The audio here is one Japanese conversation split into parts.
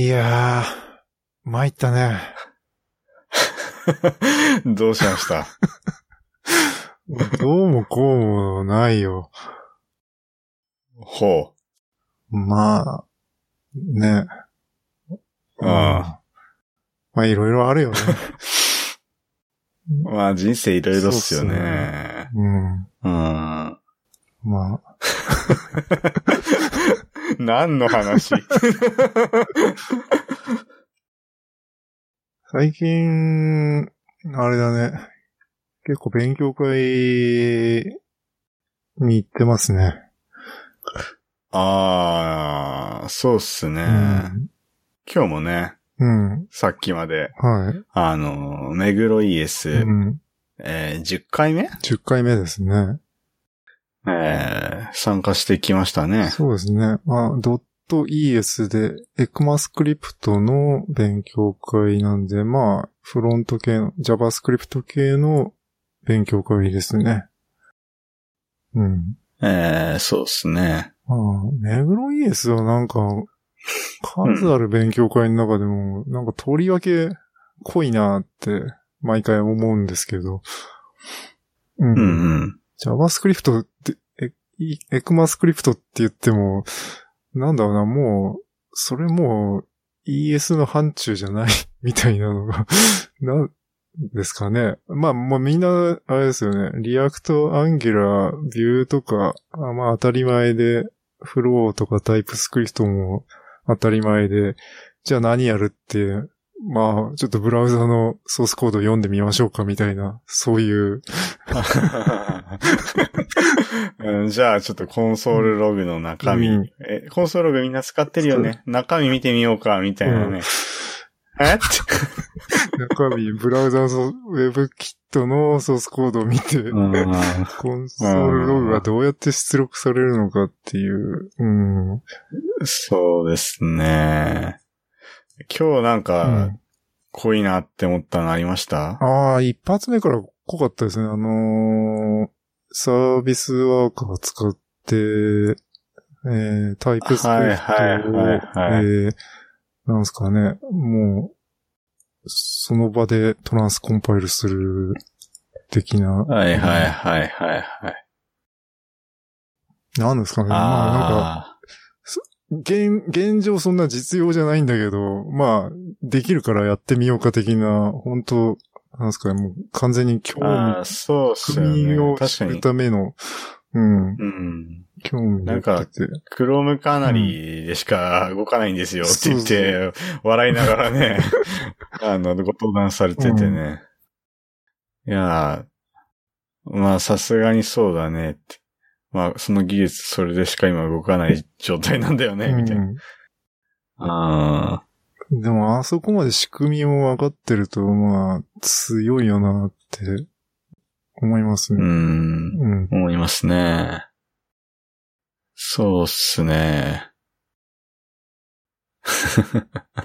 いやー、参ったね。どうしました？どうもこうもないよ。ほまあ、ね。う。あまあいろいろあるよね。あ。まあ人生いろいろっすよそうね。うん。うん。まあ、何の話？最近、あれだね。結構勉強会に行ってますね。ああ、そうっすね。うん。今日もね、うん。さっきまで、はい。あの、目黒 ES、うん。えー10回目？10回目ですね。えー参加してきましたね。そうですね。まあ、ドット ES で、エクマスクリプトの勉強会なんで、まあ、フロント系の、JavaScript 系の勉強会ですね。うん。えーそうっすね。ああ、メグロ ES はなんか、数ある勉強会の中でも、なんかとりわけ濃いなって、毎回思うんですけど。うん。うんうん。JavaScript って、え、 ECMAScript って言っても、なんだろうな、もう、それもう ES の範疇じゃない みたいなのが、なんですかね。まあ、もうみんな、あれですよね。 React、Angular、Vue とか、あまあ当たり前で、 Flow とか TypeScript も当たり前で、じゃあ何やるって、まあ、ちょっとブラウザのソースコード読んでみましょうかみたいな、そういう、うんじゃあ、ちょっっとコンソールログの中身、うんえ、コンソールログみんな使ってるよね。中身見てみようか、みたいなね。えって。中身、ブラウザのウェブキットのソースコードを見て、うんコンソールログがどうやって出力されるのかっていう、うん。そうですね。今日なんうかん、濃いなって思ったのありました？ああ、一発目から濃かったですね。あのーサービスワーカー使って、えー、タイプスクリプトを、はいはいはいはいえー、なんですかね、もう、その場でトランスコンパイルする的な、はいはいはいはいはい。なんですかね。まあなんか、あ現、現状そんな実用じゃないんだけど、まあ、できるからやってみようか的な、本当なんですかね、もう完全に興味、そうね。を知る。ための、うん、うん。興味なんか。クロームかなりでしか動かないんですよって言って、笑いながらね、あの、ご登壇されててね。いやー、まあさすがにそうだねって。まあその技術それでしか今動かない状態なんだよね、みたいな。うんあでも、あそこまで仕組みも分かってると、まあ、強いよなって、思いますー、うね。ん、うん。思いますね。そうっすね。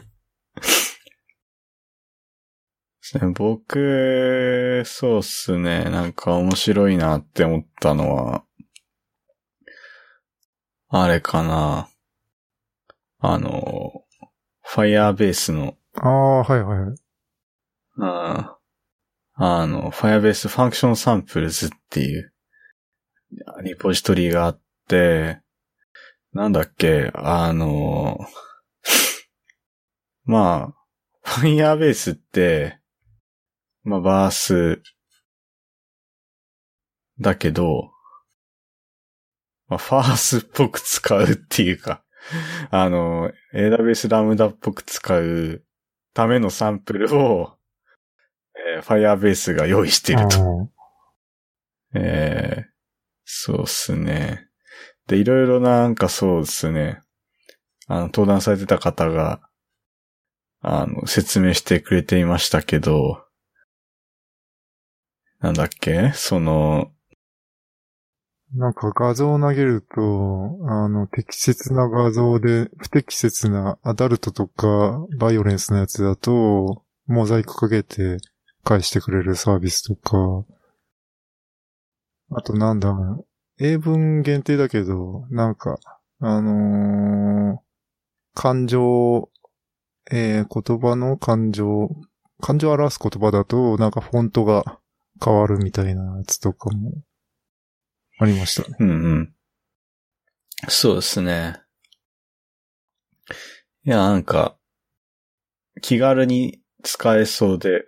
僕、そうっすね。なんか面白いなって思ったのは、あれかな。あの、Firebase の、ああ、はいはい。うんあの、Firebase Function Samples っていう、リポジトリがあって、なんだっけ、あの、まあ、Firebase って、まあ、バース、だけど、まあ、ファースっぽく使うっていうか、あの、AWS ラムダっぽく使うためのサンプルを、えー、Firebase が用意してると。えー、そうっすね。で、いろいろなんかそうですね。あの、登壇されてた方が、あの、説明してくれていましたけど、なんだっけ？その、なんか画像を投げると、あの、適切な画像で、不適切なアダルトとか、バイオレンスのやつだと、モザイクかけて返してくれるサービスとか、あとなんだ、英文限定だけど、なんか、あのー感情えー言葉の感情、感情を表す言葉だと、なんかフォントが変わるみたいなやつとかも、ありましたね。うんうん。そうですね。いや、なんか、気軽に使えそうで、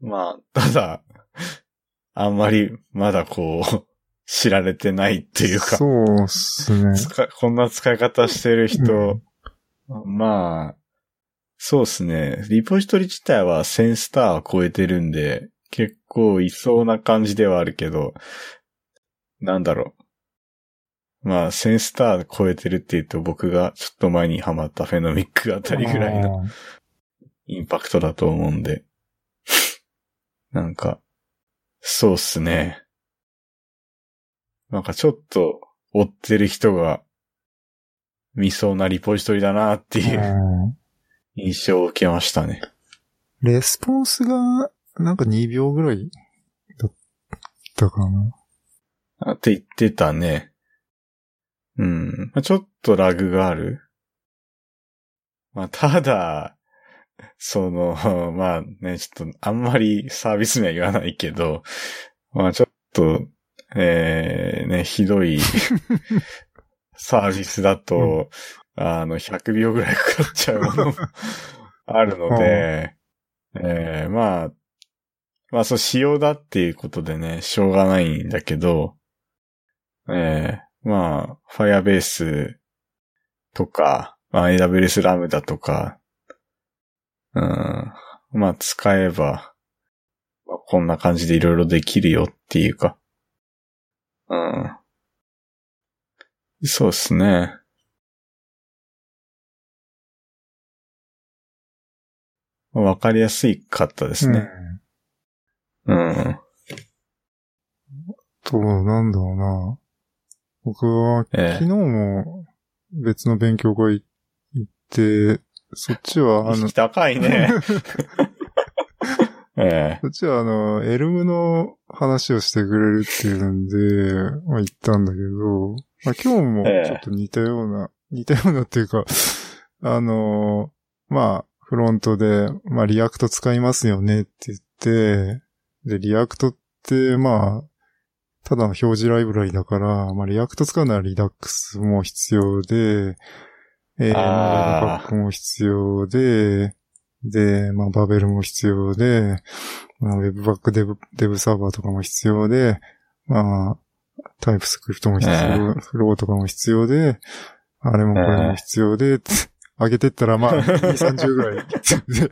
まあ、ただ、あんまりまだこう、知られてないっていうか、そうっすね。使こんな使い方してる人、まあ、そうですね。リポジトリ自体は1000スターは超えてるんで、結構いそうな感じではあるけど、なんだろう。まあ、1000スター超えてるって言うと僕がちょっと前にハマったフェノミックあたりぐらいのインパクトだと思うんで。なんか、そうっすね。なんかちょっと追ってる人が見そうなリポジトリだなっていううん印象を受けましたね。レスポンスが、なんか2秒ぐらいだったかな。あって言ってたね。うん。まあちょっとラグがある。まあ、ただ、その、まあね、ちょっとあんまりサービスには言わないけど、まあちょっと、えー、ね、ひどい サービスだと、あの、100秒ぐらいかかっちゃうものも あるので、えー、まあ、まあそう、仕様だっていうことでね、しょうがないんだけど、えー、まあ、Firebase とか、まあ、AWS ラムダとか、うん、まあ、使えば、まあ、こんな感じでいろいろできるよっていうか、うん。そうですね。わかりやすいかったですね。うんうん。と、なんだろうな。僕は、え昨日も別の勉強会行って、そっちは、あの 高いね。ええ。そっちはあの、エルムの話をしてくれるっていうんで、まあ行ったんだけど、まあ今日もええ。ちょっと似たような、似たようなっていうか、あの、まあ、フロントで、まあ React 使いますよねって言って、で、 React って、まあ、ただの表示ライブラリだから、まあ React 使うなら Redux も必要で、えー、まあ、 webpack も必要で、で、まあ、バベルも必要で、まあ、ウェブバックデブ、デブサーバーとかも必要で、まあ、 TypeScript も必要、 Flow とかも必要で、あれもこれも必要で、つ上げてったら、まあ、2、30ぐらい。で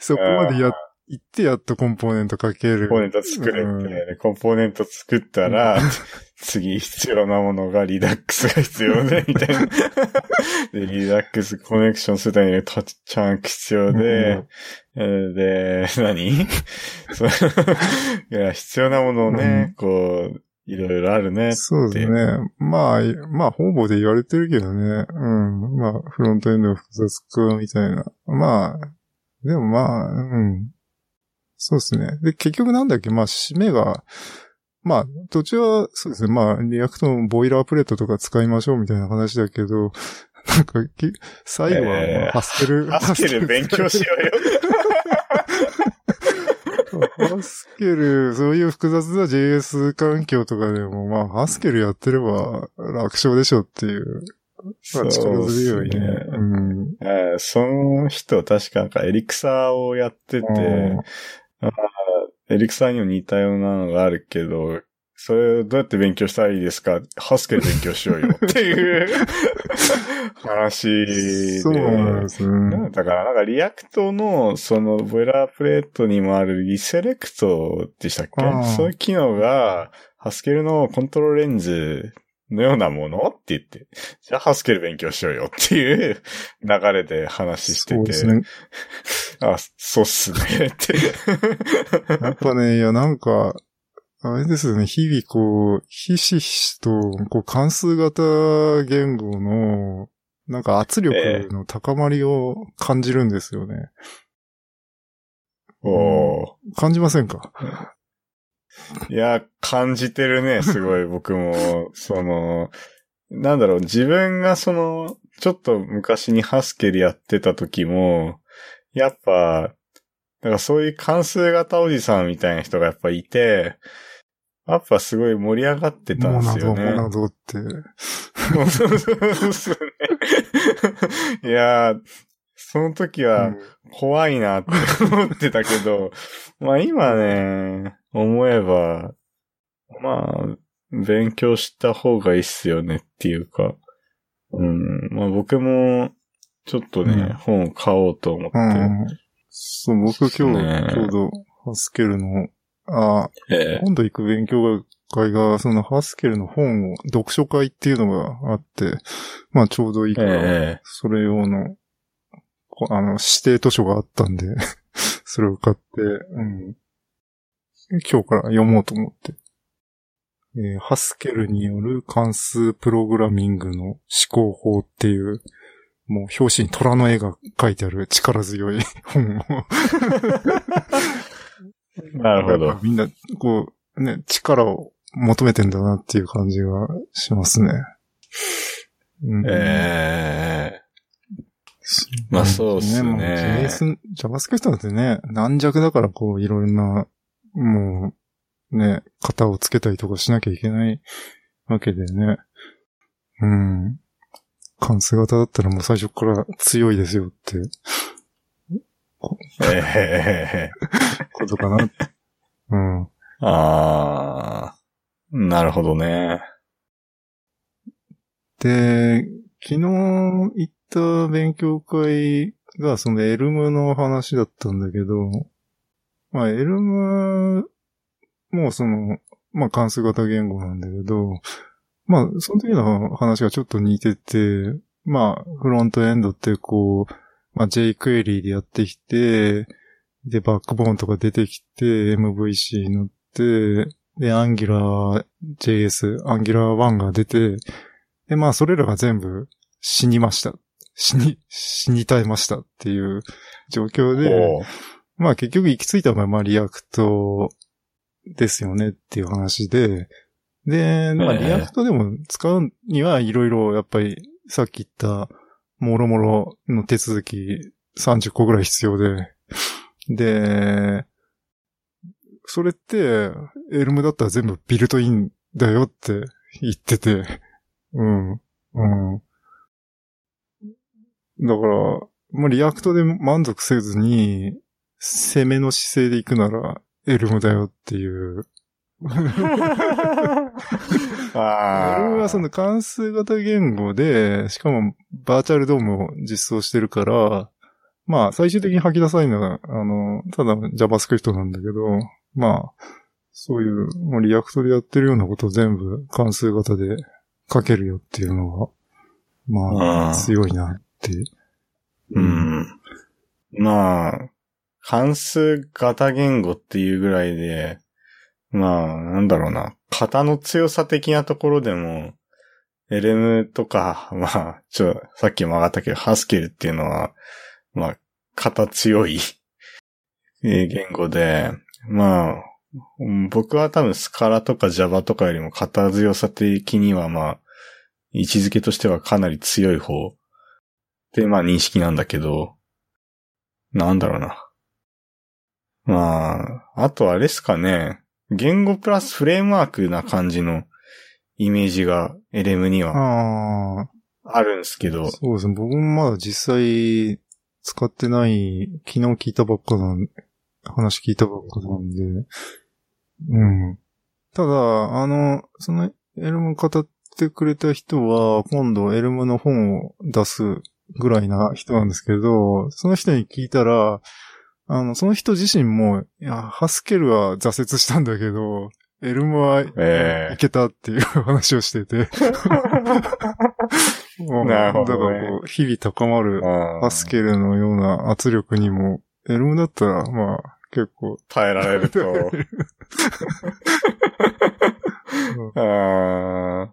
そこまでやっ、行ってやっとコンポーネントかける。コンポーネント作れうんて、コンポーネント作ったら、次必要なものがリダックスが必要で、みたいな。で、リダックスコネクションするためにタッチチャンク必要で、えーで、何？そういや、必要なものをね、こう、いろいろあるね。そうですね。まあ、まあ、方々で言われてるけどね。うん。まあ、フロントエンドの複雑化みたいな。まあ、でもまあ、うん。そうですね。で、結局なんだっけ？まあ、締めが、まあ、途中は、そうですね。まあ、 React の boilerplate とか使いましょうみたいな話だけど、なんか、き最後は、まあえー Haskell、Haskell 勉強しようよ。ハスケル、そういう複雑な JS 環境とかでも、まあ、ハスケルやってれば楽勝でしょっていう。まあ、力強いようにね。うん。えーその人、確かなんかエリクサーをやってて、エリクサーにも似たようなのがあるけど、それどうやって勉強したらいいですか？ハスケル勉強しようよ。っていう。話で。そうなんですね。だから、なんか React の、その、 boilerplate にもある reselect でしたっけ？そういう機能が、 Haskell の Control.Lens のようなもの？って言って、じゃあ Haskell 勉強しようよっていう流れで話してて、そうですね。あ、そうっすね。って。やっぱね、いや、なんか、あれですよね、日々こう、ひしひしと、こう、関数型言語の、なんか圧力の高まりを感じるんですよね。おー。感じませんか？いや、感じてるね、すごい、僕も。その、なんだろう、自分がその、ちょっと昔にハスケルやってた時も、やっぱ、なんかそういう関数型おじさんみたいな人がやっぱいて、やっぱすごい盛り上がってたんですよね。モナド、モナドって。そうね。いやー、その時は怖いなって思ってたけど、まあ今ね、思えば、まあ、勉強した方がいいっすよねっていうか、うん、まあ僕も、ちょっとね、うん。本を買おうと思って。うん。そう、僕今ね。日、ちょうど、ハスケルの、あ、ええ。今度行く勉強会が、そのハスケルの本を、読書会っていうのがあって、まあちょうどいいから、ええ。それ用の、こあの、指定図書があったんで、それを買って、うん。今日から読もうと思って。えーハスケルによる関数プログラミングの思考法っていう、もう表紙に虎の絵が描いてある力強い本を。なるほど。みんな、こう、ね、力を求めてんだなっていう感じがしますね。うんええまあそうっすねも JS、JavaScript だってね、軟弱だからこういろんな、もう、ね、型をつけたりとかしなきゃいけないわけでね。うん。関数型だったらもう最初から強いですよってええ ことかな。うん。ああ、なるほどね。で、昨日行った勉強会がそのエルムの話だったんだけど、まあエルムもその、まあ関数型言語なんだけど、まあその時の話がちょっと似てて、まあフロントエンドってこう、まあ jQuery でやってきて、でバックボーンとか出てきて MVC に乗って、で AngularJS、Angular1 が出て、で、まあ、それらが全部死にました。死に、死に絶えましたっていう状況で、まあ結局行き着いたのはまあ React ですよねっていう話で、で、まあええ React でも使うにはいろいろやっぱりさっき言ったもろもろの手続き30個ぐらい必要で、で、それって Elm だったら全部 built-in だよって言ってて、うん。うん。だから、まあ、 React で満足せずに、攻めの姿勢で行くなら、Elm だよっていう。ああ。 Elm はその関数型言語で、しかも Virtual DOM を実装してるから、まあ最終的に吐き出されるのは、あの、ただ JavaScript なんだけど、まあ、そういう、もう React でやってるようなことを全部関数型で書けるよっていうのは、まあ、うん強いなって。うん。まあ、関数型言語っていうぐらいで、まあ、なんだろうな。型の強さ的なところでも、LM とか、まあ、ちょ、さっきも上がったけど、ハスケルっていうのは、まあ、型強い 言語で、まあ、僕は多分スカラとか Java とかよりも型強さ的にはまあ、位置づけとしてはかなり強い方ってまあ認識なんだけど、なんだろうな。まあ、あとあれですかね。言語プラスフレームワークな感じのイメージが LM にはあるんですけど、そうですね。僕もまだ実際使ってない、昨日聞いたばっかなん、話聞いたばっかなんで、うん。ただ、あの、そのエルム語ってくれた人は、今度エルムの本を出すぐらいな人なんですけど、その人に聞いたら、あの、その人自身も、いや、ハスケルは挫折したんだけど、エルムはええ。いけたっていう話をしてて。もうなるほどね。だからこう、日々高まるうん。ハスケルのような圧力にも、エルムだったら、まあ、結構、耐えられると。あ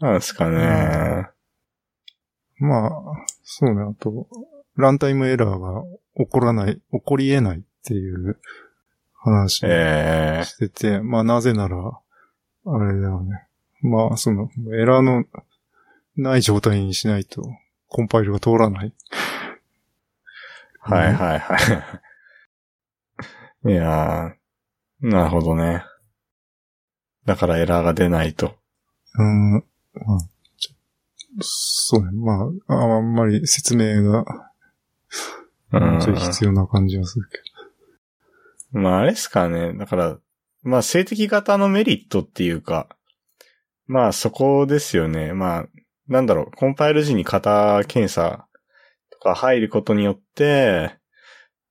ー。なんですかね。まあ、そうね、あと、ランタイムエラーが起こらない、起こり得ないっていう話してて、まあなぜなら、あれだよね。まあ、その、エラーのない状態にしないとコンパイルが通らない。はいはいはい。いやー、なるほどね。だからエラーが出ないと。うん、まあ、そうね。まあ、ああんまり説明が、うんちょい必要な感じはするけまああれですかね。だから、まあ性的型のメリットっていうか、まあそこですよね。まあ、なんだろう、コンパイル時に型検査とか入ることによって、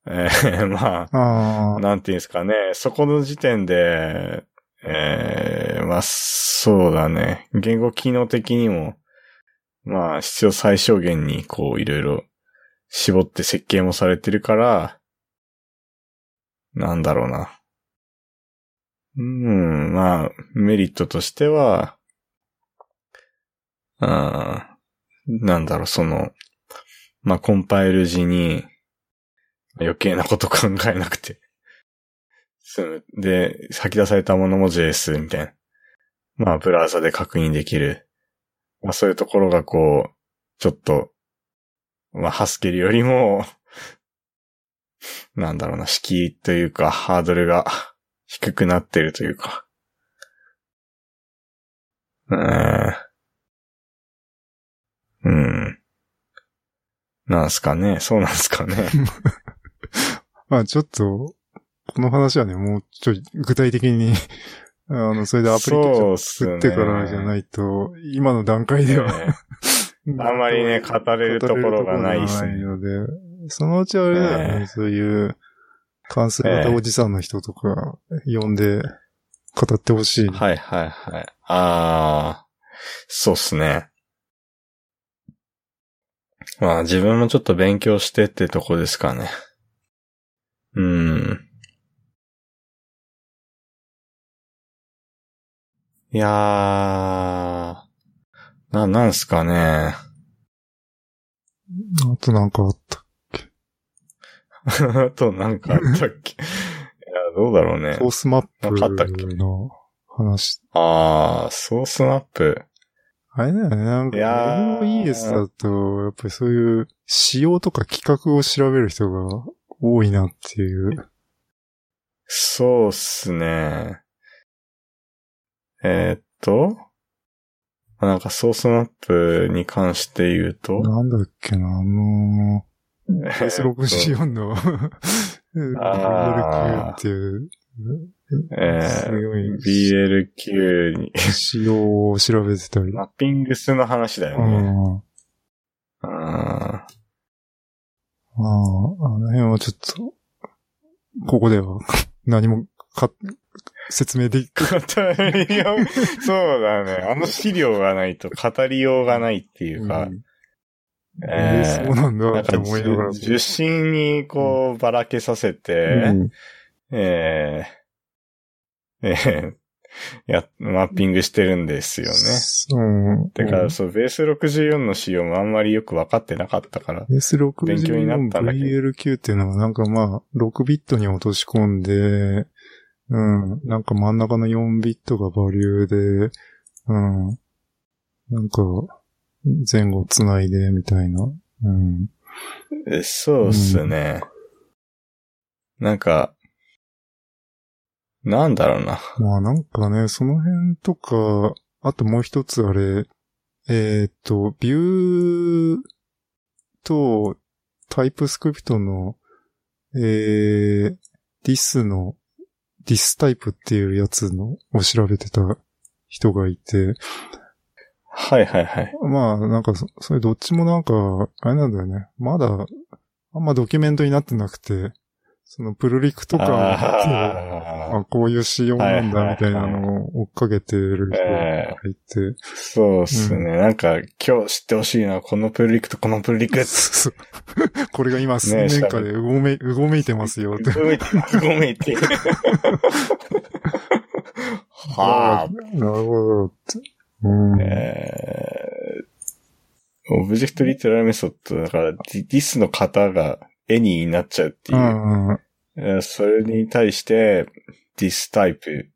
えー まど。ああ、なんていうんですかね。そこの時点で、えー、まあそうだね。言語機能的にも、まあ必要最小限にこういろいろ絞って設計もされてるから、なんだろうな。うん、まあ、メリットとしては、あなんだろう、その、まあ、コンパイル時に余計なこと考えなくて。で、吐き出されたものも JS みたいな。まあ、ブラウザで確認できる。まあ、そういうところがこう、ちょっと、まあ、ハスケルよりも、なんだろうな、敷居というか、ハードルが低くなってるというか。うーん。うん。なんすかねそうなんすかね まあちょっと、この話はね、もうちょい具体的に、あの、それでアプリケーション作ってからじゃないと、今の段階では、ねあんまりね語れるところがないですねので、そのうちあれだよね、ええそういう、関数型おじさんの人とか、呼んで、語ってほしい。はいはいはい。ああ、そうっすね。まあ自分もちょっと勉強してってとこですかね。うん。いやー、な、なんすかね。あとなんかあった。あとなんかあったっけ？いや、どうだろうねソ。ースマッなんかあったっけ？プの話。ああ、ソースマップ。あれだよね、なんか、いやー ES だと、やっぱりそういう仕様とか企画を調べる人が多いなっていう。そうっすね。えーっと、なんかソースマップに関して言うと、なんだっけな、あのー、S64 の あ BLQ ーっていう、えすごいー、BLQ に、仕様を調べてたり。マッピングスの話だうよね。ん。あまあ、あの辺はちょっと、ここでは何もか説明でき、ー語りよう、そうだね。あの資料がないと語りようがないっていうか、うんえーそうなんだってなんか思いながら。受信にこうばらけさせて、うんええええや、マッピングしてるんですよね。うん。だから、そう、ベース64の仕様もあんまりよく分かってなかったから。勉強になったんだけど S64VLQ っていうのはなんかまあ、6ビットに落とし込んで、うん、なんか真ん中の4ビットがバリューで、うん、なんか、前後つないで、みたいな。うん。えそうっすね。なんか、なんだろうな。まあなんかね、その辺とか、あともう一つあれ、えーっと、ビューとタイプスクリプトの、えー、ディスの、ディスタイプっていうやつのを調べてた人がいて、はいはいはい。まあなんかそ、それどっちもなんか、あれなんだよね。まだ、あんまドキュメントになってなくて、そのプルリクとかああ、こういう仕様なんだみたいなのを追っかけてる人えがいて、そうっすね。なんか、今日知ってほしいのは、このプルリクとこのプルリク。これが今数年間でうごめ、うごめいてますよって。ごめん、ごめんって。はあ。なるほど。うん。えー、 object literal method だから、ディ this の型が any になっちゃうっていうう。んそれに対して、 ThisType、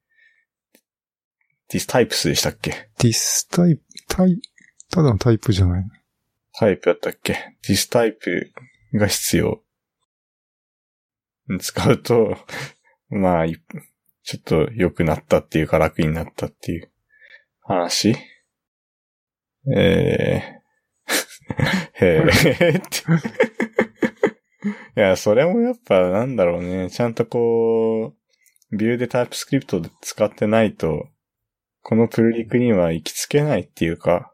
ディスタイプスでしたっけ？ディスタイプ、タイ、ただのタイプじゃない。タイプやったっけ ?this タイプが必要。使うと、まあ、いちょっと良くなったっていうか楽になったっていう話えー、へえ、って。いや、それもやっぱなんだろうね。ちゃんとこう、ビューでタイプスクリプトで使ってないと、このプルリクには行きつけないっていうか、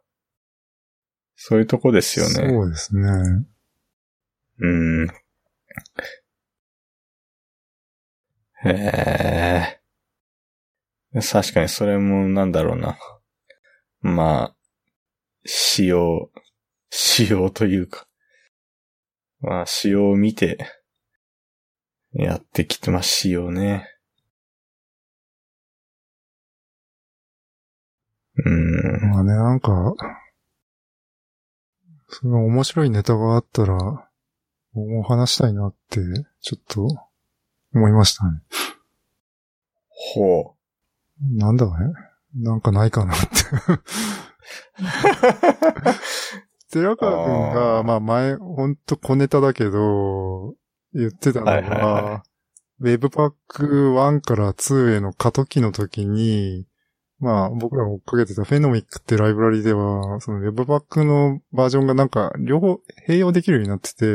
そういうとこですよね。そうですね。うん。へえ。確かにそれもなんだろうな。まあ、仕様、仕様というか。まあ、仕様を見て、やってきてますよね。うん。まあね、なんか、その面白いネタがあったら、もう話したいなって、ちょっと、思いましたね。ほなんだねなんかないかなって。寺川くんあが、ーまあ前、ほんと小ネタだけど、言ってたのはいはいはは、Webpack 1から2への過渡期の時に、まあ僕らが追っかけてたフェノミックってライブラリでは、その Webpack のバージョンがなんか両方併用できるようになってて、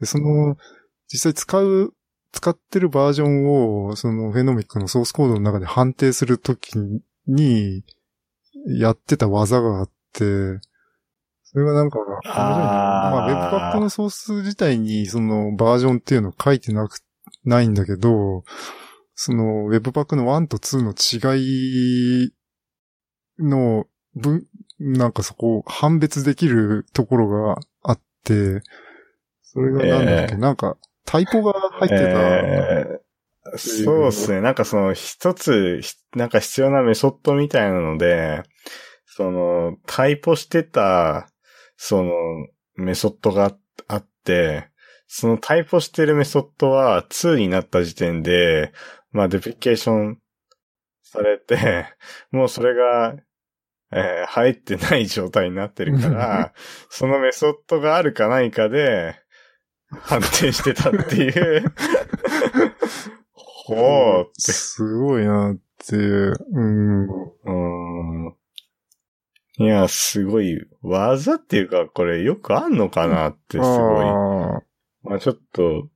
でその、実際使う、使ってるバージョンを、そのフェノミックのソースコードの中で判定するときに、やってた技があって、それがなんか、面白いなまあ、あー Webpack のソース自体にそのバージョンっていうの書いてなく、ないんだけど、その Webpack の1と2の違いの分、なんかそこを判別できるところがあって、それがなんだっけ、えーなんかタイポが入ってた。えーそうですね。なんかその一つ、ひなんか必要なメソッドみたいなので、その、タイポしてた、その、メソッドがあって、そのタイポしてるメソッドは2になった時点で、まあデプリケーションされて、もうそれが、えー入ってない状態になってるから、そのメソッドがあるかないかで、判定してたっていう。ほうって。すごいなっていう。うん。うーん。いや、すごい、技っていうか、これよくあんのかなって、すごい。ああまあちょっと、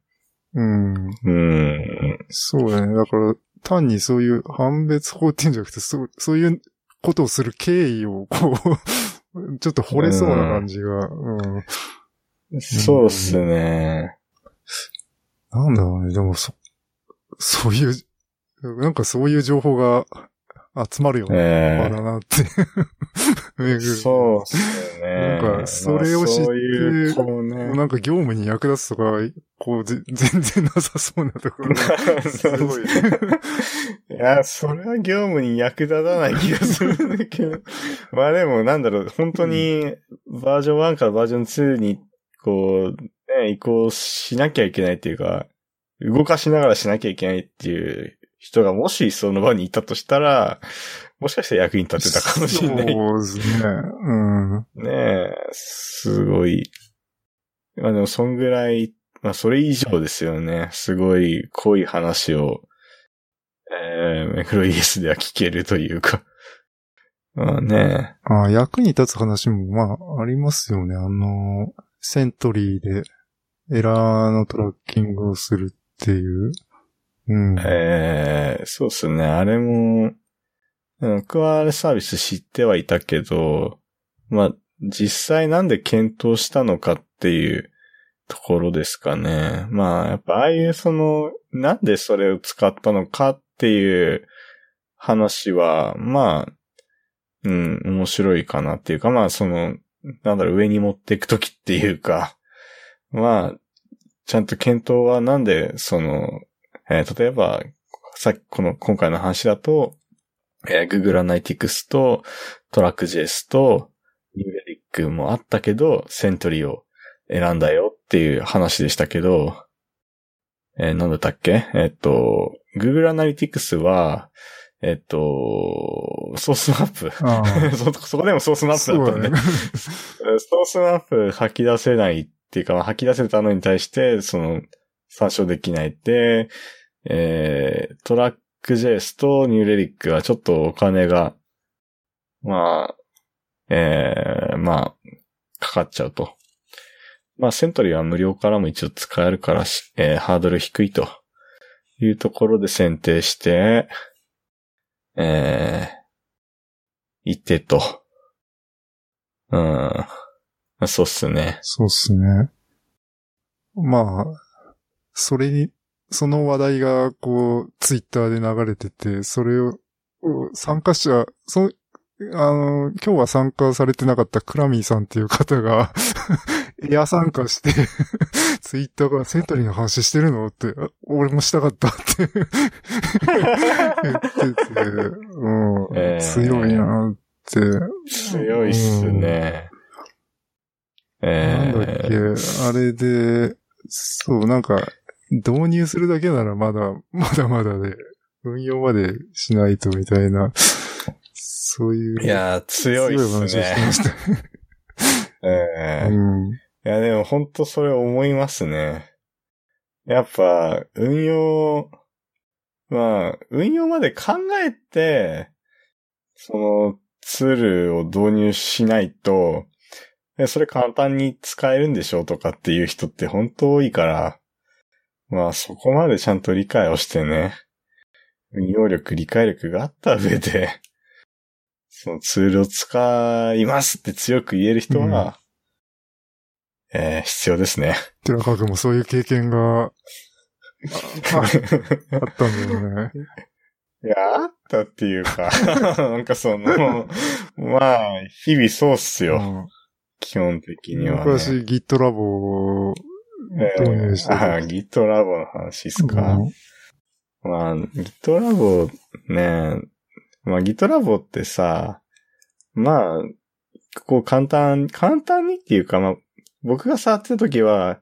うん。うーん。そうだね。だから、単にそういう判別法っていうんじゃなくて、そう、そういうことをする経緯を、こう、ちょっと惚れそうな感じが、うん。そうっすね。なんだろうね。でも、そ、そういう、なんかそういう情報が集まるようなえ場だなって。そうっすね。なんかそれを知ってまあそういう、ね。なんか業務に役立つとか、こう、ぜ 全然なさそうなところが。すごい。いや、それは業務に役立たない気がするんだけど。まあでも、なんだろう、本当に、バージョン1からバージョン2に、こう、ね、移行しなきゃいけないっていうか、動かしながらしなきゃいけないっていう人がもしその場にいたとしたら、もしかしたら役に立てたかもしれない。そうですね。うん。ねえ、すごい。まあでも、そんぐらい、まあそれ以上ですよね。すごい濃い話を、えー、メクロ ES では聞けるというか。まあね。あ役に立つ話も、まあ、ありますよね。あの、セントリーでエラーのトラッキングをするっていう。うん。えー、そうですね。あれも、うん僕はあれサービス知ってはいたけど、まあ、実際なんで検討したのかっていうところですかね。まあ、やっぱああいうその、なんでそれを使ったのかっていう話は、まあ、うん、面白いかなっていうか、まあ、その、なんだろ、上に持っていくときっていうか、まあ、ちゃんと検討はなんで、その、えー例えば、さっきこの、今回の話だと、えー Google Analytics と TrackJS と Numeric もあったけど、セントリーを選んだよっていう話でしたけど、えーなんだったっけ？えっと、Google Analytics は、えっと、ソースマップ。そ、そこでも source map だったんで。。source map 吐き出せないっていうか、まあ吐き出せたのに対して、その、参照できないって、えー、トラック JS とニューレリックはちょっとお金が、まあ、えー、まあ、かかっちゃうと。まあ、セントリーは無料からも一応使えるからし、えーハードル低いというところで選定して、えー、行ってと。うん。そうっすね。そうっすね。まあ、それに、その話題が、こう、ツイッターで流れてて、それを、お参加者、そあの、今日は参加されてなかったクラミーさんっていう方が、エア参加して、ツイッターがセントリーの話してるの？って、あ俺もしたかったって。言ってて、うん、えー強いなって。強いっすね。えなんだっけ、ー、あれで、そう、なんか、導入するだけならまだ、まだまだで、運用までしないとみたいな、そういう。いやー、強いっ話をすね。してました。えーうん。いや、でも本当それ思いますね。やっぱ、運用、まあ、運用まで考えて、そのツールを導入しないと、えそれ簡単に使えるんでしょうとかっていう人って本当多いから、まあそこまでちゃんと理解をしてね、運用力、理解力があった上で、そのツールを使いますって強く言える人は、えー必要ですね。寺川君もそういう経験が、あったんだよね。いや、あったっていうか、なんかその、まあ、日々そうっすよ、うん基本的には、ね。昔 GitLab をえ導入してー、あ、GitLab の話っすか？うん。まあ、GitLab ね、まあ GitLab ってさ、まあ、こう簡単、簡単にっていうか、まあ、僕が触ってた時は、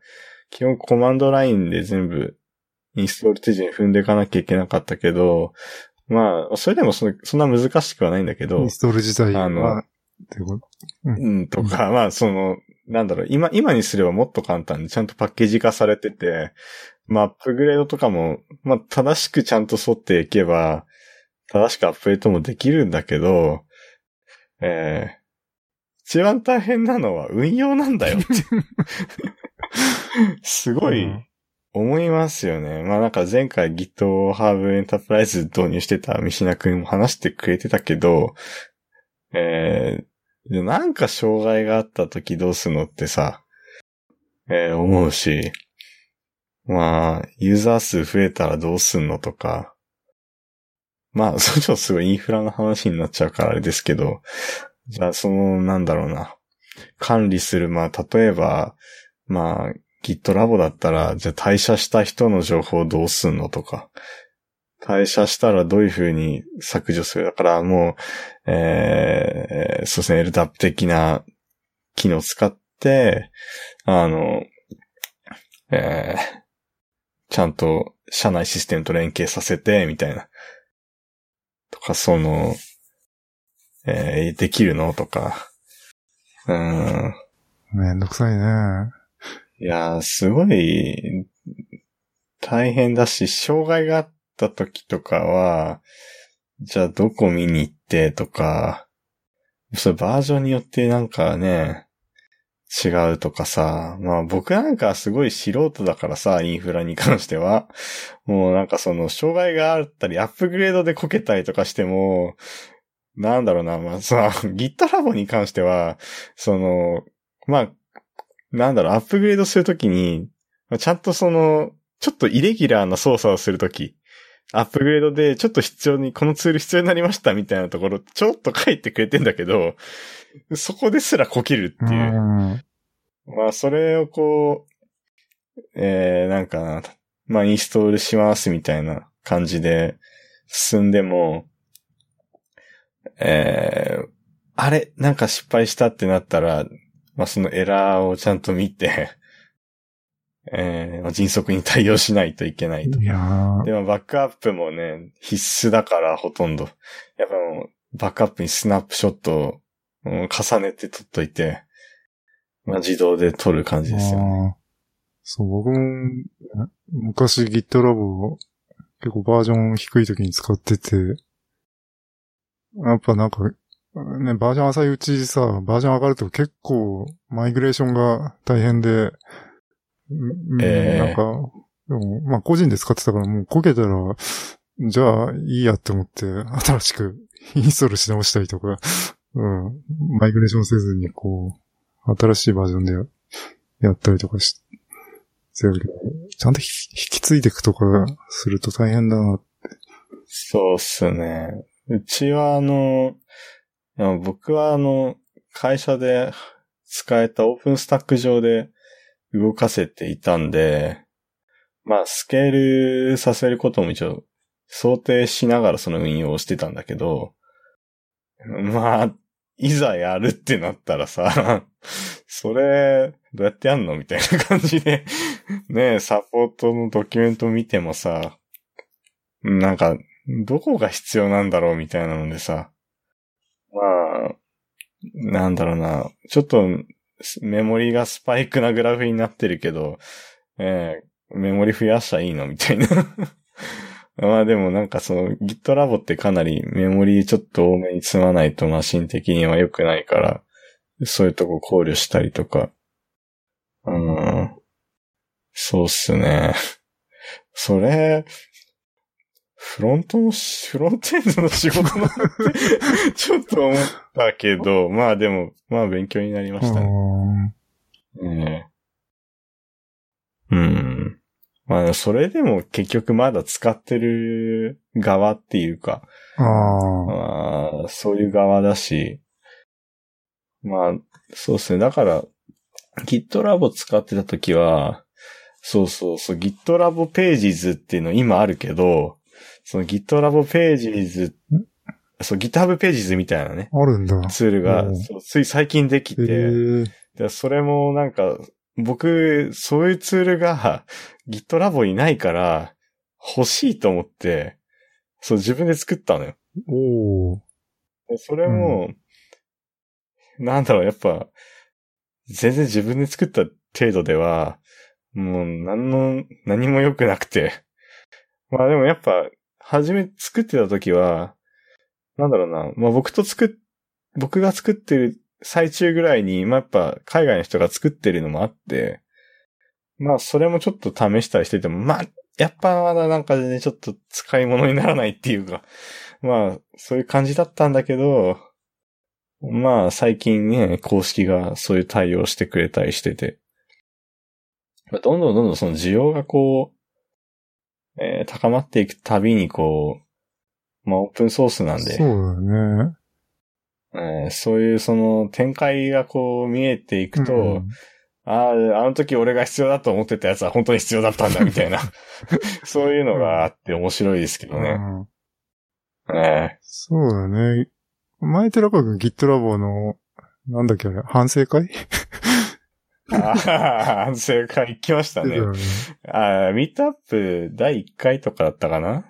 基本コマンドラインで全部インストール手順踏んでいかなきゃいけなかったけど、まあ、それでもそそんな難しくはないんだけどイン、ストール自体あのは、ってこと？うん、とか、まあ、その、なんだろう、今、今にすればもっと簡単にちゃんとパッケージ化されてて、まあ、アップグレードとかも、まあ、正しくちゃんと沿っていけば、正しくアップデートもできるんだけど、えー、一番大変なのは運用なんだよって。すごいうん思いますよね。まあなんか前回 GitHub Enterprise 導入してた三品くんも話してくれてたけど、えー、でなんか障害があった時どうすんのってさ、えー思うし、まあ、ユーザー数増えたらどうすんのとか、まあ、それちょすごいインフラの話になっちゃうからあれですけど、じゃあその、なんだろうな、管理する、まあ、例えば、まあ、GitLab だったら、じゃあ退社した人の情報どうすんのとか、退社したらどういう風に削除するだからもう、えー、そうですね、LDAP 的な機能を使って、あの、えー、ちゃんと社内システムと連携させて、みたいな。とか、その、えー、できるの？とか。うーん。めんどくさいね。いやー、すごい、大変だし、障害があった時とかは、じゃあどこ見に行ってとか、それバージョンによってなんかね、違うとかさ、まあ僕なんかすごい素人だからさ、インフラに関しては。もうなんかその、障害があったり、アップグレードでこけたりとかしても、なんだろうな、まあさ、GitLab に関しては、その、まあ、なんだろう、アップグレードするときに、ちゃんとその、ちょっとイレギュラーな操作をするとき、アップグレードでちょっと必要に、このツール必要になりましたみたいなところ、ちょっと書いてくれてんだけど、そこですらこけるっていう。ん。まあ、それをこう、えー、なんかな、まあ、インストールしますみたいな感じで進んでも、えー、あれ、なんか失敗したってなったら、まあ、そのエラーをちゃんと見て、えー、迅速に対応しないといけないと。いやーでもバックアップもね、必須だからほとんど。やっぱもう、バックアップにスナップショットをうん重ねて撮っといて、まあ自動で撮る感じですよね。そう、僕も、昔 GitLab を結構バージョン低い時に使ってて、やっぱなんか、ね、バージョン浅いうちさ、バージョン上がると結構マイグレーションが大変で、うんええなんか、でも、まあ個人で使ってたからもうこけたら、じゃあいいやって思って、新しくインストールし直したりとか、うん、マイグレーションせずにこう、新しいバージョンでやったりとかし、してるけど、ちゃんと引き継いでいくとかすると大変だな。そうっすね。うちはあの、僕はあの、会社で使えたオープンスタック上で動かせていたんで、まあ、スケールさせることも一応想定しながらその運用をしてたんだけど、まあ、いざやるってなったらさ、それ、どうやってやんのみたいな感じで、ねサポートのドキュメント見てもさ、なんか、どこが必要なんだろうみたいなのでさ、まあ、なんだろうな、ちょっとメモリがスパイクなグラフになってるけど、えーメモリ増やしたらいいのみたいな。まあでもなんかその GitLab ってかなりメモリちょっと多めに積まないとマシン的には良くないから、そういうとこ考慮したりとか。うん。そうっすね。それ、フロントのし、フロントエンドの仕事なのって、ちょっと思ったけど、まあでも、まあ勉強になりましたね。ねうん。まあ、それでも結局まだ使ってる側っていうか、ああ。まあ、そういう側だし、まあ、そうですね。だから、GitLab 使ってた時は、そうそうそう、GitLab Pages っていうの今あるけど、その GitLab Pages、そう、GitHub Pages みたいなね、あるんだ。ツールがつい最近できへて、それもなんか、僕、そういうツールが GitLab にないから、欲しいと思って、そう自分で作ったのよ。おー。でそれも、なんだろう、やっぱ、全然自分で作った程度では、もう何の、何も良くなくて。まあでもやっぱ、初め作ってた時は、なんだろうな、まあ僕と作っ、僕が作ってる最中ぐらいに、まあやっぱ海外の人が作ってるのもあって、まあそれもちょっと試したりしてても、まあ、やっぱまだなんかね、ちょっと使い物にならないっていうか、まあ、そういう感じだったんだけど、まあ、最近ね、公式がそういう対応してくれたりしてて、どんどんどんどんその需要がこう、えー高まっていくたびにこう、まあ、オープンソースなんで、そうだよね。えーそういうその展開がこう見えていくと、うんああ、あの時俺が必要だと思ってたやつは本当に必要だったんだ、みたいな。そういうのがあって面白いですけどね。うんえそうだね。前寺川君 GitLab の、なんだっけあれ、反省会？えああ、反省会行きましたね。ああ、ミートアップ第1回とかだったかな？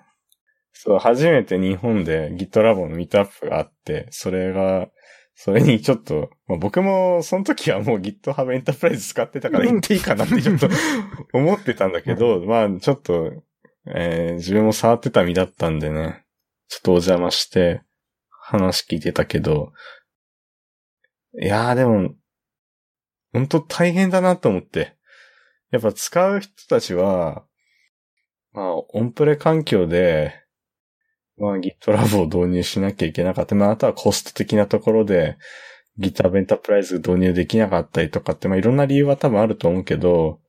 そう、初めて日本で GitLab のミートアップがあって、それが、それにちょっと、まあ、僕もその時はもう GitHub Enterprise 使ってたから言っていいかなってちょっと 思ってたんだけど、まあちょっと、えー自分も触ってた身だったんでね、ちょっとお邪魔して話聞いてたけど、いやーでも、本当大変だなと思って。やっぱ使う人たちは、まあ、オンプレ環境で、まあ、GitLab を導入しなきゃいけなかった。まあ、あとはコスト的なところで、GitHub Enterprise 導入できなかったりとかって、まあ、いろんな理由は多分あると思うけど、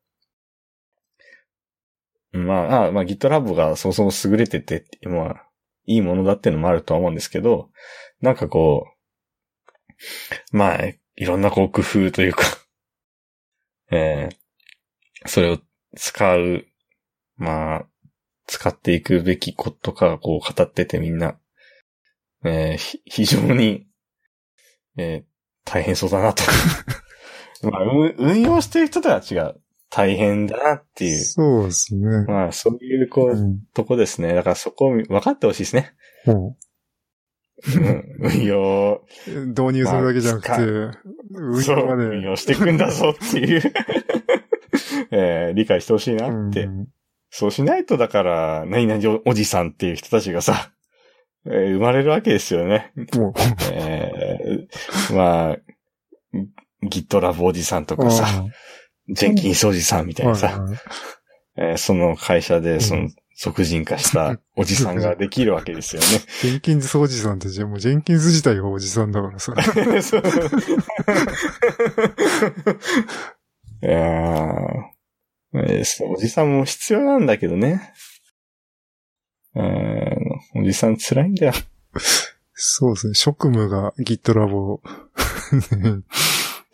まあ、あまあ、GitLab がそもそも優れてて、まあ、いいものだっていうのもあるとは思うんですけど、なんかこう、まあ、いろんなこう工夫というか、えーそれを使う、まあ、使っていくべきことか、こう語っててみんな、えーひ非常に、えー大変そうだなと。まあ、運運用してる人とは違う。大変だなっていう。そうですね。まあ、そういう、こう、うん。とこですね。だからそこを分かってほしいですね。もうん。運用、う導入するだけじゃなくて、まあ運用まで。運用していくんだぞっていう、えー理解してほしいなって。うん。そうしないと、だから、何々おじさんっていう人たちがさ、えー生まれるわけですよね。もう、えーまあ、GitLab おじさんとかさ、ジェンキンスおじさんみたいなさ、はいはいえーその会社で、そのうん、即人化した おじさんができるわけですよね。ジェンキンズおじさんって、じゃあもうジェンキンズ自体がおじさんだからさ。そ ういやーおじさんも必要なんだけどね。うんおじさん辛いんだよ。そうですね。職務が GitLab 職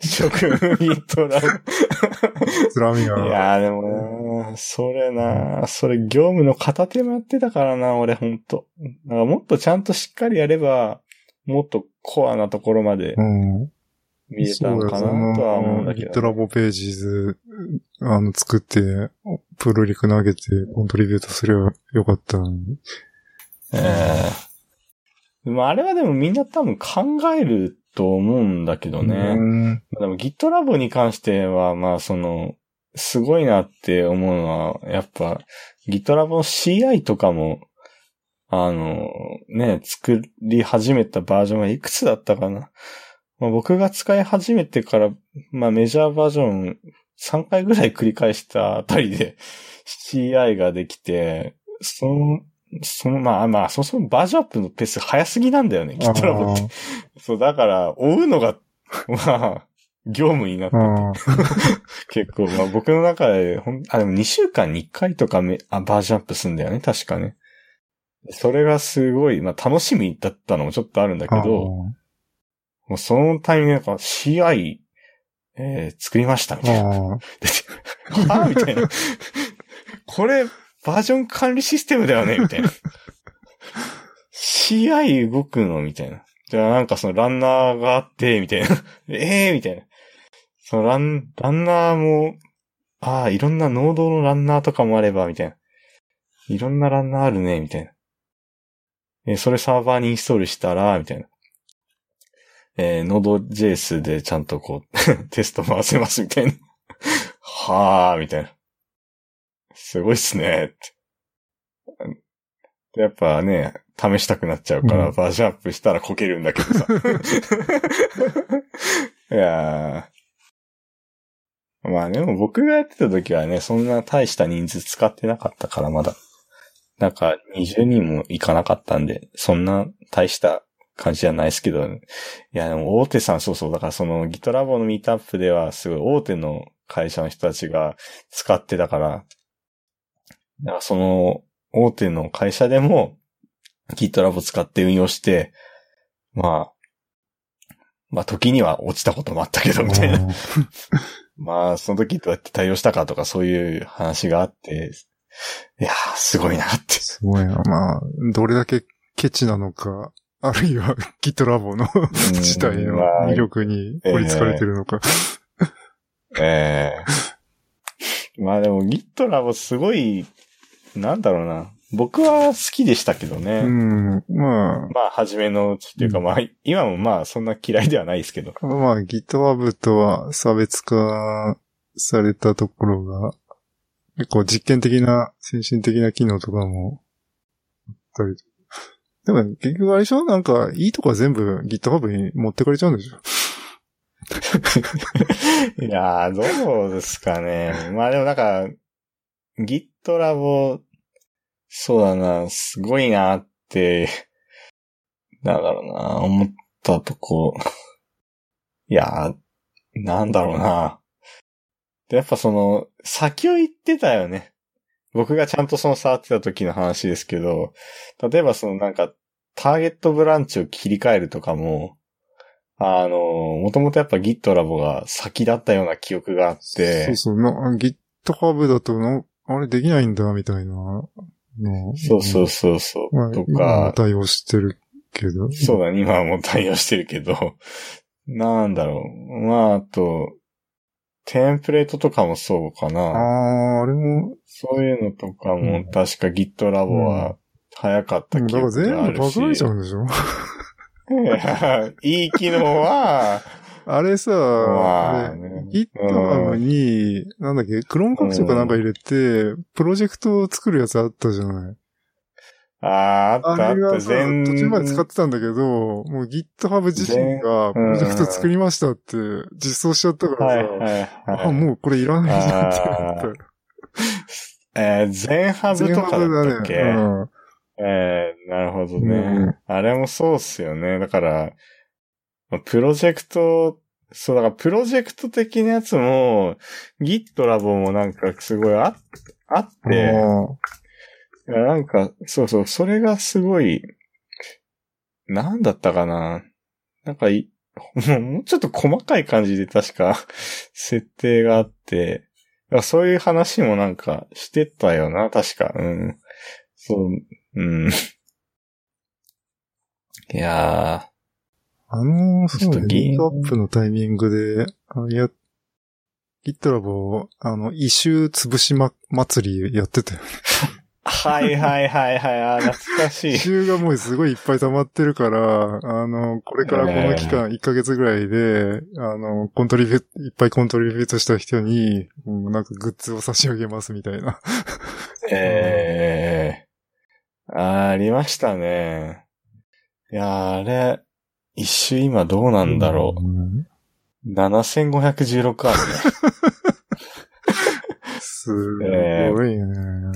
務ギットラブ。つらみが。いやーでもなそれなそれ業務の片手もやってたからな俺ほんと。だからもっとちゃんとしっかりやれば、もっとコアなところまでうん。見れたのかなとは思うんだけど。GitLab ページズ、あの、作って、プルリク投げて、コントリビュートすればよかったのに。ええまあ、あれはでもみんな多分考えると思うんだけどね。うんでも GitLab に関しては、まあその、すごいなって思うのは、やっぱ GitLab の CI とかも、あの、ね、作り始めたバージョンはいくつだったかな。まあ、僕が使い始めてから、まあメジャーバージョン3回ぐらい繰り返したあたりで CI ができて、その、その、まあまあ、そもそもバージョンアップのペース早すぎなんだよね、GitLab って。そう、だから、追うのが、まあ、業務になっててあーあ結構、まあ僕の中で、ほん、あ、でも2週間に1回とかめ、あ、バージョンアップすんだよね、確かね。それがすごい、まあ楽しみだったのもちょっとあるんだけー。ど、もうそのタイミングでなんか CI、えー作りました、みたいな。はぁ みたいな。これ、バージョン管理システムだよねみたいな。CI 動くの？みたいな。じゃあなんかそのランナーがあって、みたいな。え えー、みたいな。そのラン、ランナーも、ああ、いろんなノードのランナーとかもあれば、みたいな。いろんなランナーあるね、みたいな。えーそれサーバーにインストールしたら、みたいな。えー、Node.js でちゃんとこう、テスト回せます、みたいな。はあ、みたいな。すごいっすね、やっぱね、試したくなっちゃうから、うんバージョンアップしたらこけるんだけどさ。いやーまあでも僕がやってた時はね、そんな大した人数使ってなかったから、まだ。なんか20人もいかなかったんで、そんな大した感じじゃないですけど、いやでも大手さん、そうそう、だからその GitLab のミートアップではすごい大手の会社の人たちが使ってたから、だからその大手の会社でも GitLab 使って運用して、まあ、まあ時には落ちたこともあったけど、みたいな。まあ、その時どうやって対応したかとかそういう話があって、いやー、すごいなって。すごいな。まあ、どれだけケチなのか、あるいは GitLab の自体のまあ魅力に取り憑かれてるのか。ええまあでも GitLab すごい、なんだろうな。僕は好きでしたけどね。うん。ままあ、初めのうちっていうか、まあ、今もまあ、そんな嫌いではないですけど。あ、まあ GitLab とは差別化されたところが、結構実験的な、先進的な機能とかもあったり。でも結局あれでしょ？なんか、いいとこは全部 GitHub に持ってかれちゃうんでしょ？いやー、どうですかね。まあでもなんか、GitLab、そうだな、すごいなって、なんだろうな、思ったとこ、いや、なんだろうな。でやっぱその、先を言ってたよね。僕がちゃんとその触ってた時の話ですけど、例えばそのなんか、ターゲットブランチを切り替えるとかも、あの、もともとやっぱ GitLab が先だったような記憶があって、そうそう。GitHub だとな、あれできないんだ、みたいなの。そうそうそうそう。まあ、と今もか、対応してるけど。そうだね、今はもう対応してるけど、なんだろう。まあ、あと、テンプレートとかもそうかあな。あ、あれも、そういうのとかもうん確か Git ラボは早かっただから記憶が全部あるし。パクられちゃうんでしょ？いい機能は、あれさ、まああれね。GitHub に、なんだっけ、クローン拡張かなんか入れて、プロジェクトを作るやつあったじゃない。ああ、あったあった、全途中まで使ってたんだけど、もう GitHub 自身がプロジェクト作りましたって実装しちゃったからさ、はいはいはい。あ、もうこれいらないじゃんって思った。えー、全ハブとかだっけ、全ハえー、なるほどね、うん。あれもそうっすよね。だから、まあプロジェクト、そう、だからプロジェクト的なやつも、Git ラボもなんかすごいああっズて、ねいやなんか、そうそう、それがすごい、なんだったかな。なんかい、もうちょっと細かい感じで確か 設定があって、そういう話もなんかしてたよな、確か。うん。そう、うん。いやあの、そうね、ちょっとギギートアップのタイミングで、あいや、GitLab、あの、一周潰しま、祭りやってたよ。ー。はいはいはいはい、あー懐かしい一。周がもうすごいいっぱい溜まってるから、あの、これからこの期間、1ヶ月ぐらいで、あの、コントリビュー、いっぱいコントリビュートした人に、うんなんかグッズを差し上げますみたいな。ええあーありましたね。いやーあれ、一周今どうなんだろうんう。7516ある すごいね。ね。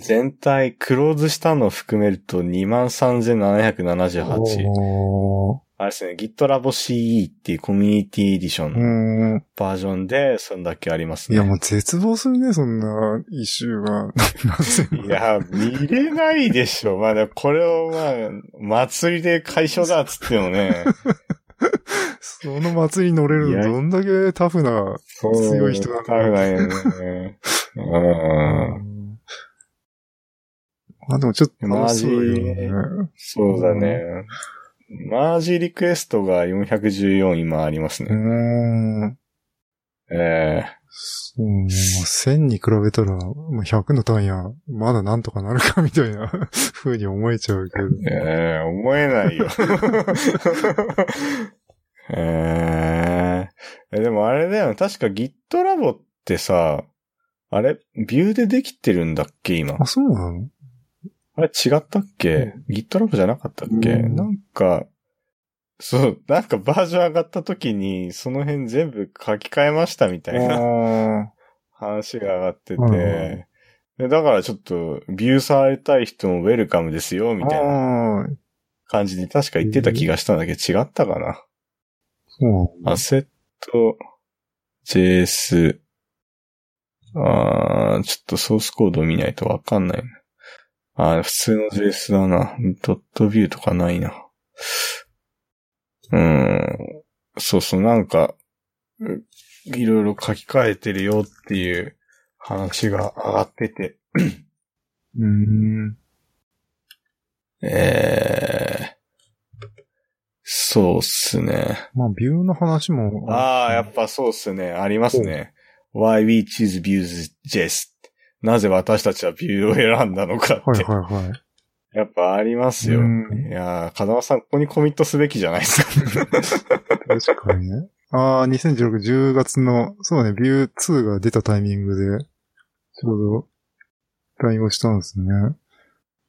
全体、クローズしたのを含めると23,778。おあれですね、GitLab CE っていうコミュニティエディション。バージョンで、そんだけありますね。いや、もう絶望するね、そんな一周が。いや、見れないでしょ。まあ、これをまあ、祭りで解消だっつってもね。その祭りに乗れるのどんだけタフな。強い人だなタフなんよね。うん。あ、でもちょっと楽しそうよね。そうだね。マージリクエストが414今ありますうね。ん。えそうね。1000に比べたら、まあ100の単位はまだなんとかなるかみたいな 風に思えちゃうけど。えええ思えないよ。えええでもあれだよね。確か GitLab ってさ、あれ、ビューでできてるんだっけ今？あ、そうなの？あれ違ったっけ、?GitLab じゃなかったっけ、うんなんか、そう、なんかバージョン上がった時に、その辺全部書き換えましたみたいなあ話が上がってて、うんでだからちょっと、ビューされたい人もウェルカムですよ、みあ。たいなああ。感じで確か言ってた気がしたんだけど、違ったかな？そうアセット、JS、あー、ちょっとソースコード見ないとわかんないな。あー、普通の JS だな。ドットビューとかないな。うーん。そうそう、なんか、ういろいろ書き換えてるよっていう話が上がってて。うん。えー、そうっすね。まあ、ビューの話も。ああ、やっぱそうっすね。ありますね。Why we choose views just. なぜ私たちはビューを選んだのかって。はいはいはい。やっぱありますよ。うんいやー、風間さん、ここにコミットすべきじゃないですか。確かにね。ああ、2016、10月の、そうね、ビュー2が出たタイミングで、ちょうど、対応したんですね。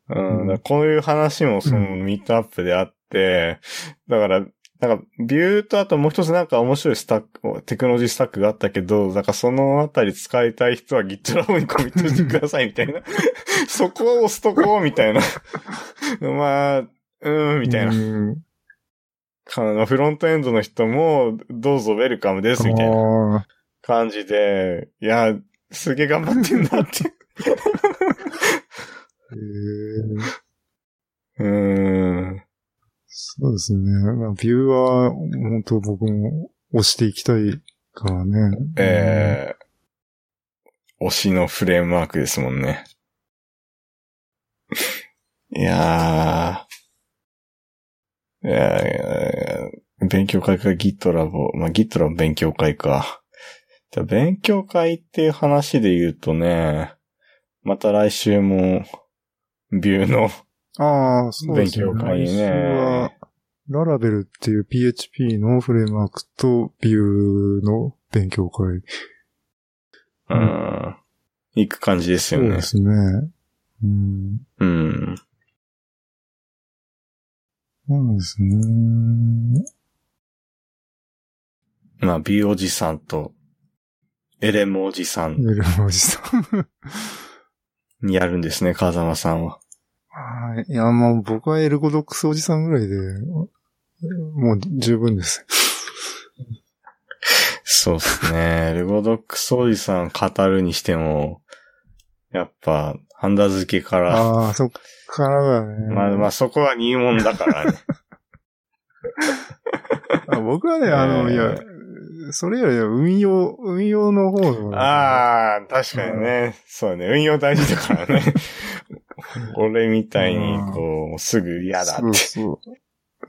うん、だからこういう話もそのミートアップであって、だから、なんか、ビューとあともう一つなんか面白いスタック、テクノロジースタックがあったけど、なんかそのあたり使いたい人は GitLab にコミットしてくださいみたいな。そこを押すとこうみたいな。まあ、うーん、みたいな。フロントエンドの人も、どうぞウェルカムですみたいなあ感じで、いや、すげえ頑張ってんなって。ーへー うーん。そうですね。まあ、ビューは、本当僕も押していきたいからね。えー、推しのフレームワークですもんね。いやー。いやいやいや勉強会か GitLab、まあ、GitLab 勉強会か。じゃ勉強会っていう話で言うとね、また来週も、ビューのああ、そうですね。勉強会ねララベルっていう PHP のフレームワークとビューの勉強会。うん、行く感じですよねそうで。すね。うん。うん。そうですね。まあ、ビューおじさんと、エレムおじさんエルマおじさん。に やるんですね、風間さんは。はい。いや、もう僕はエルゴドックスおじさんぐらいで、もう十分です。そうですね。ルゴドックスおじさん語るにしても、やっぱ、ハンダ付けから、ああ、そっからがね。まあまあそこは入門だからね。あ僕はね、あの、えーいや、それよりは運用、運用の方の。ああ、確かにね。そうね。運用大事だからね。俺みたいに、こう、すぐ嫌だって。そうそ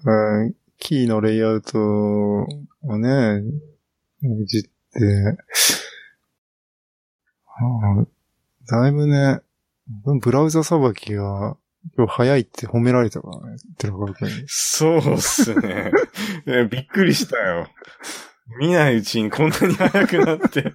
う。うんキーのレイアウトをね、いじって、だいぶね、ブラウザさばきが今日早いって褒められたからね、寺川君に。そうっすね。ねびっくりしたよ。見ないうちにこんなに速くなって。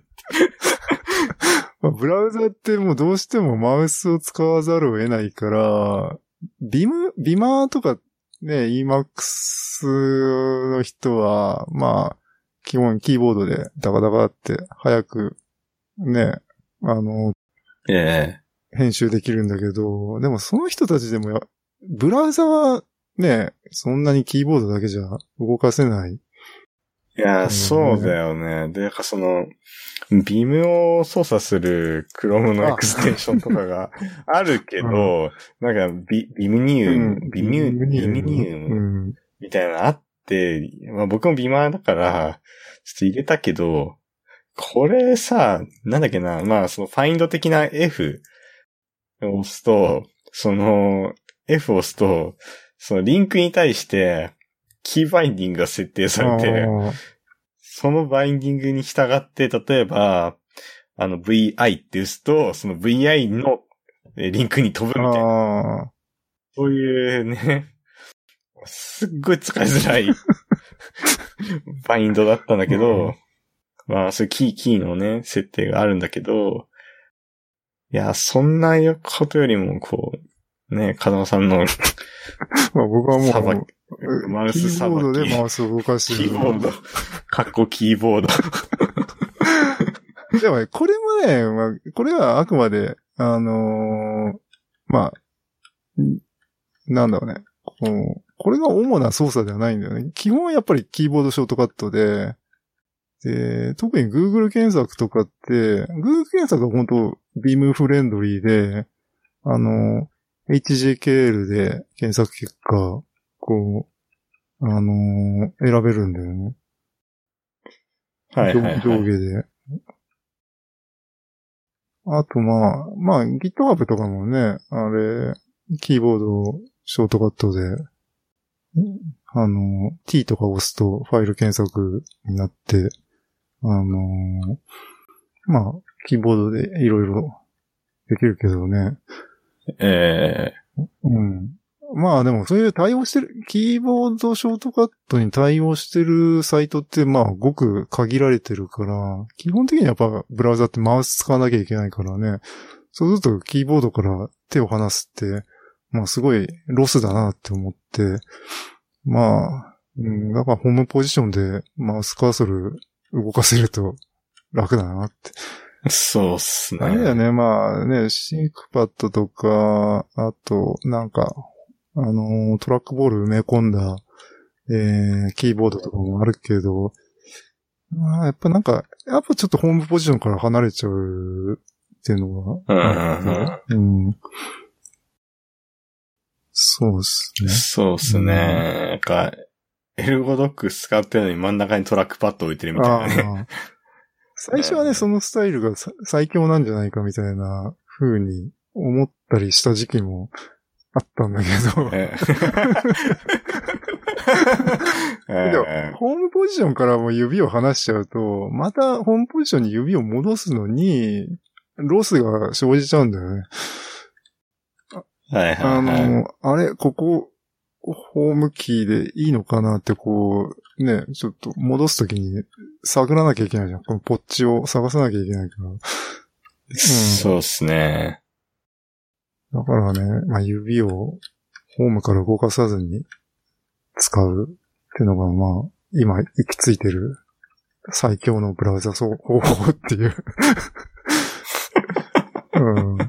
まあ、ブラウザってもうどうしてもマウスを使わざるを得ないから、ビム、ビマーとかね、EMAX の人は、まあ、基本キーボードでダカダカって早くね、あの、ええ編集できるんだけど、でもその人たちでもや、ブラウザはね、そんなにキーボードだけじゃ動かせない。いや、うん。そうだよね。で、なんかその、ビームを操作する Chrome のエクステンションとかが あるけど、なんかビ、ビムニウム、ビミュビミニウムうん。みたいなのあって、まあ僕もビマーだから、ちょっと入れたけど、これさ、なんだっけな、まあそのファインド的な F を押すと、その F を押すと、そのリンクに対して、キーバインディングが設定されて、あそのバインディングに従って、例えば、あの VI って打つと、その VI のえリンクに飛ぶーみたいな。そういうね、すっごい使いづらい バインドだったんだけど、まあ、そういうキー、キーのね、設定があるんだけど、いや、そんなことよりも、こう、ね、風間さんの まあ僕はもう、マウスさばきキーボードでマウスを動かしてる。キーボード、かっこキーボード。でもね、これもね、まあ、これはあくまで、あのーまあ、んなんだろうね。こうこれが主な操作ではないんだよね。基本はやっぱりキーボードショートカットで、で、特に Google 検索とかって、Google 検索は本当ビームフレンドリーで、あの、HJKL で検索結果、こう、あのー選べるんだよね。はいはい、はい。上下で。あとまあ、まあ GitHub とかもね、あれ、キーボードショートカットで、あの、T とか押すとファイル検索になって、あの、まあ、キーボードでいろいろできるけどね。えうん。まあでもそういう対応してる、キーボードショートカットに対応してるサイトってまあごく限られてるから、基本的にやっぱブラウザってマウス使わなきゃいけないからね。そうするとキーボードから手を離すって、まあすごいロスだなって思って、まあ、うん、だからホームポジションでマウスカーソル動かせると楽だなって。えそうっすね。あれだよね、まあね、 ThinkPad とか、あと、なんか、あのートラックボール埋め込んだ、えー、キーボードとかもあるけど、まあ、やっぱなんか、やっぱちょっとホームポジションから離れちゃうっていうのうんが、うん。そうですね。そうっすね。なんか、 ErgoDox 使ってるのに真ん中にトラックパッド置いてるみたいなね。最初はね、そのスタイルがさ最強なんじゃないかみたいな風に思ったりした時期もあったんだけど、ええ ホームポジションからも指を離しちゃうと、またホームポジションに指を戻すのに、ロスが生じちゃうんだよね。ーはいあはいはい。の、あれ、ここ、ホームキーでいいのかなってこう、ね、ちょっと戻すときに探らなきゃいけないじゃん。このポッチを探さなきゃいけないから。そうっすね。だからね、まあ、指をホームから動かさずに使うっていうのが、まあ、今行き着いてる最強のブラウザ方法っていう。うん、う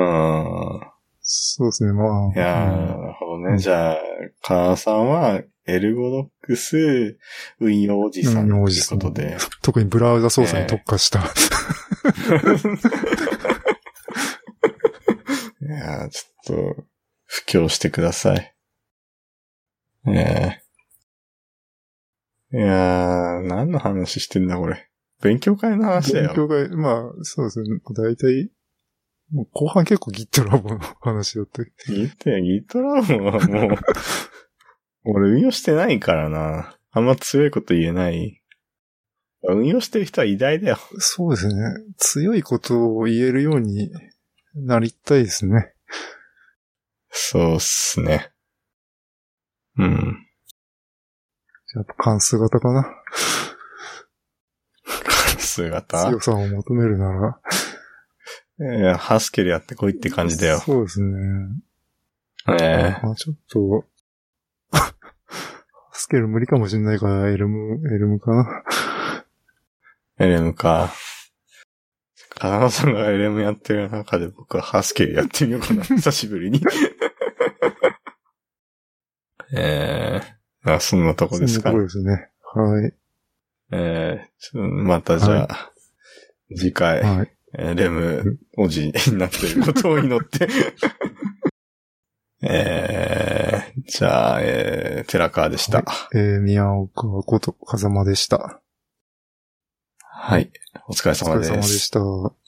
ん。そうですね、まあ。いやー、うんなるほどね。じゃあ、カーさんは、エルゴドックス運用おじさんということで。特にブラウザ操作に特化した。い やー、ちょっと、布教してください。ねえ。いやー、何の話してんだ、これ。勉強会の話だよ。勉強会、まあ、そうですね。だいたい、もう後半結構 Git ラボの話だったけど。ギットや、ギットラボはもう、俺運用してないからな。あんま強いこと言えない。運用してる人は偉大だよ。そうですね。強いことを言えるようになりたいですね。そうっすね。うん。やっぱ関数型かな。姿強さを求めるなら。いや、ハスケルやってこいって感じだよ。そうですね。えまあちょっと、スケール無理かもしれないから、エルム、エルムかな。え LM か。風間さんが LM やってる中で僕はハスケルやってみようかな。久しぶりに。えー、あ、そんなとこですかそんなとこですね。はい。えー、またじゃあ、次回、はい。えーレムおじになっていることを祈って。えー、じゃあ、えー、寺川でした。えー、宮岡こと風間でした。はい。お疲れ様です。お疲れ様でした。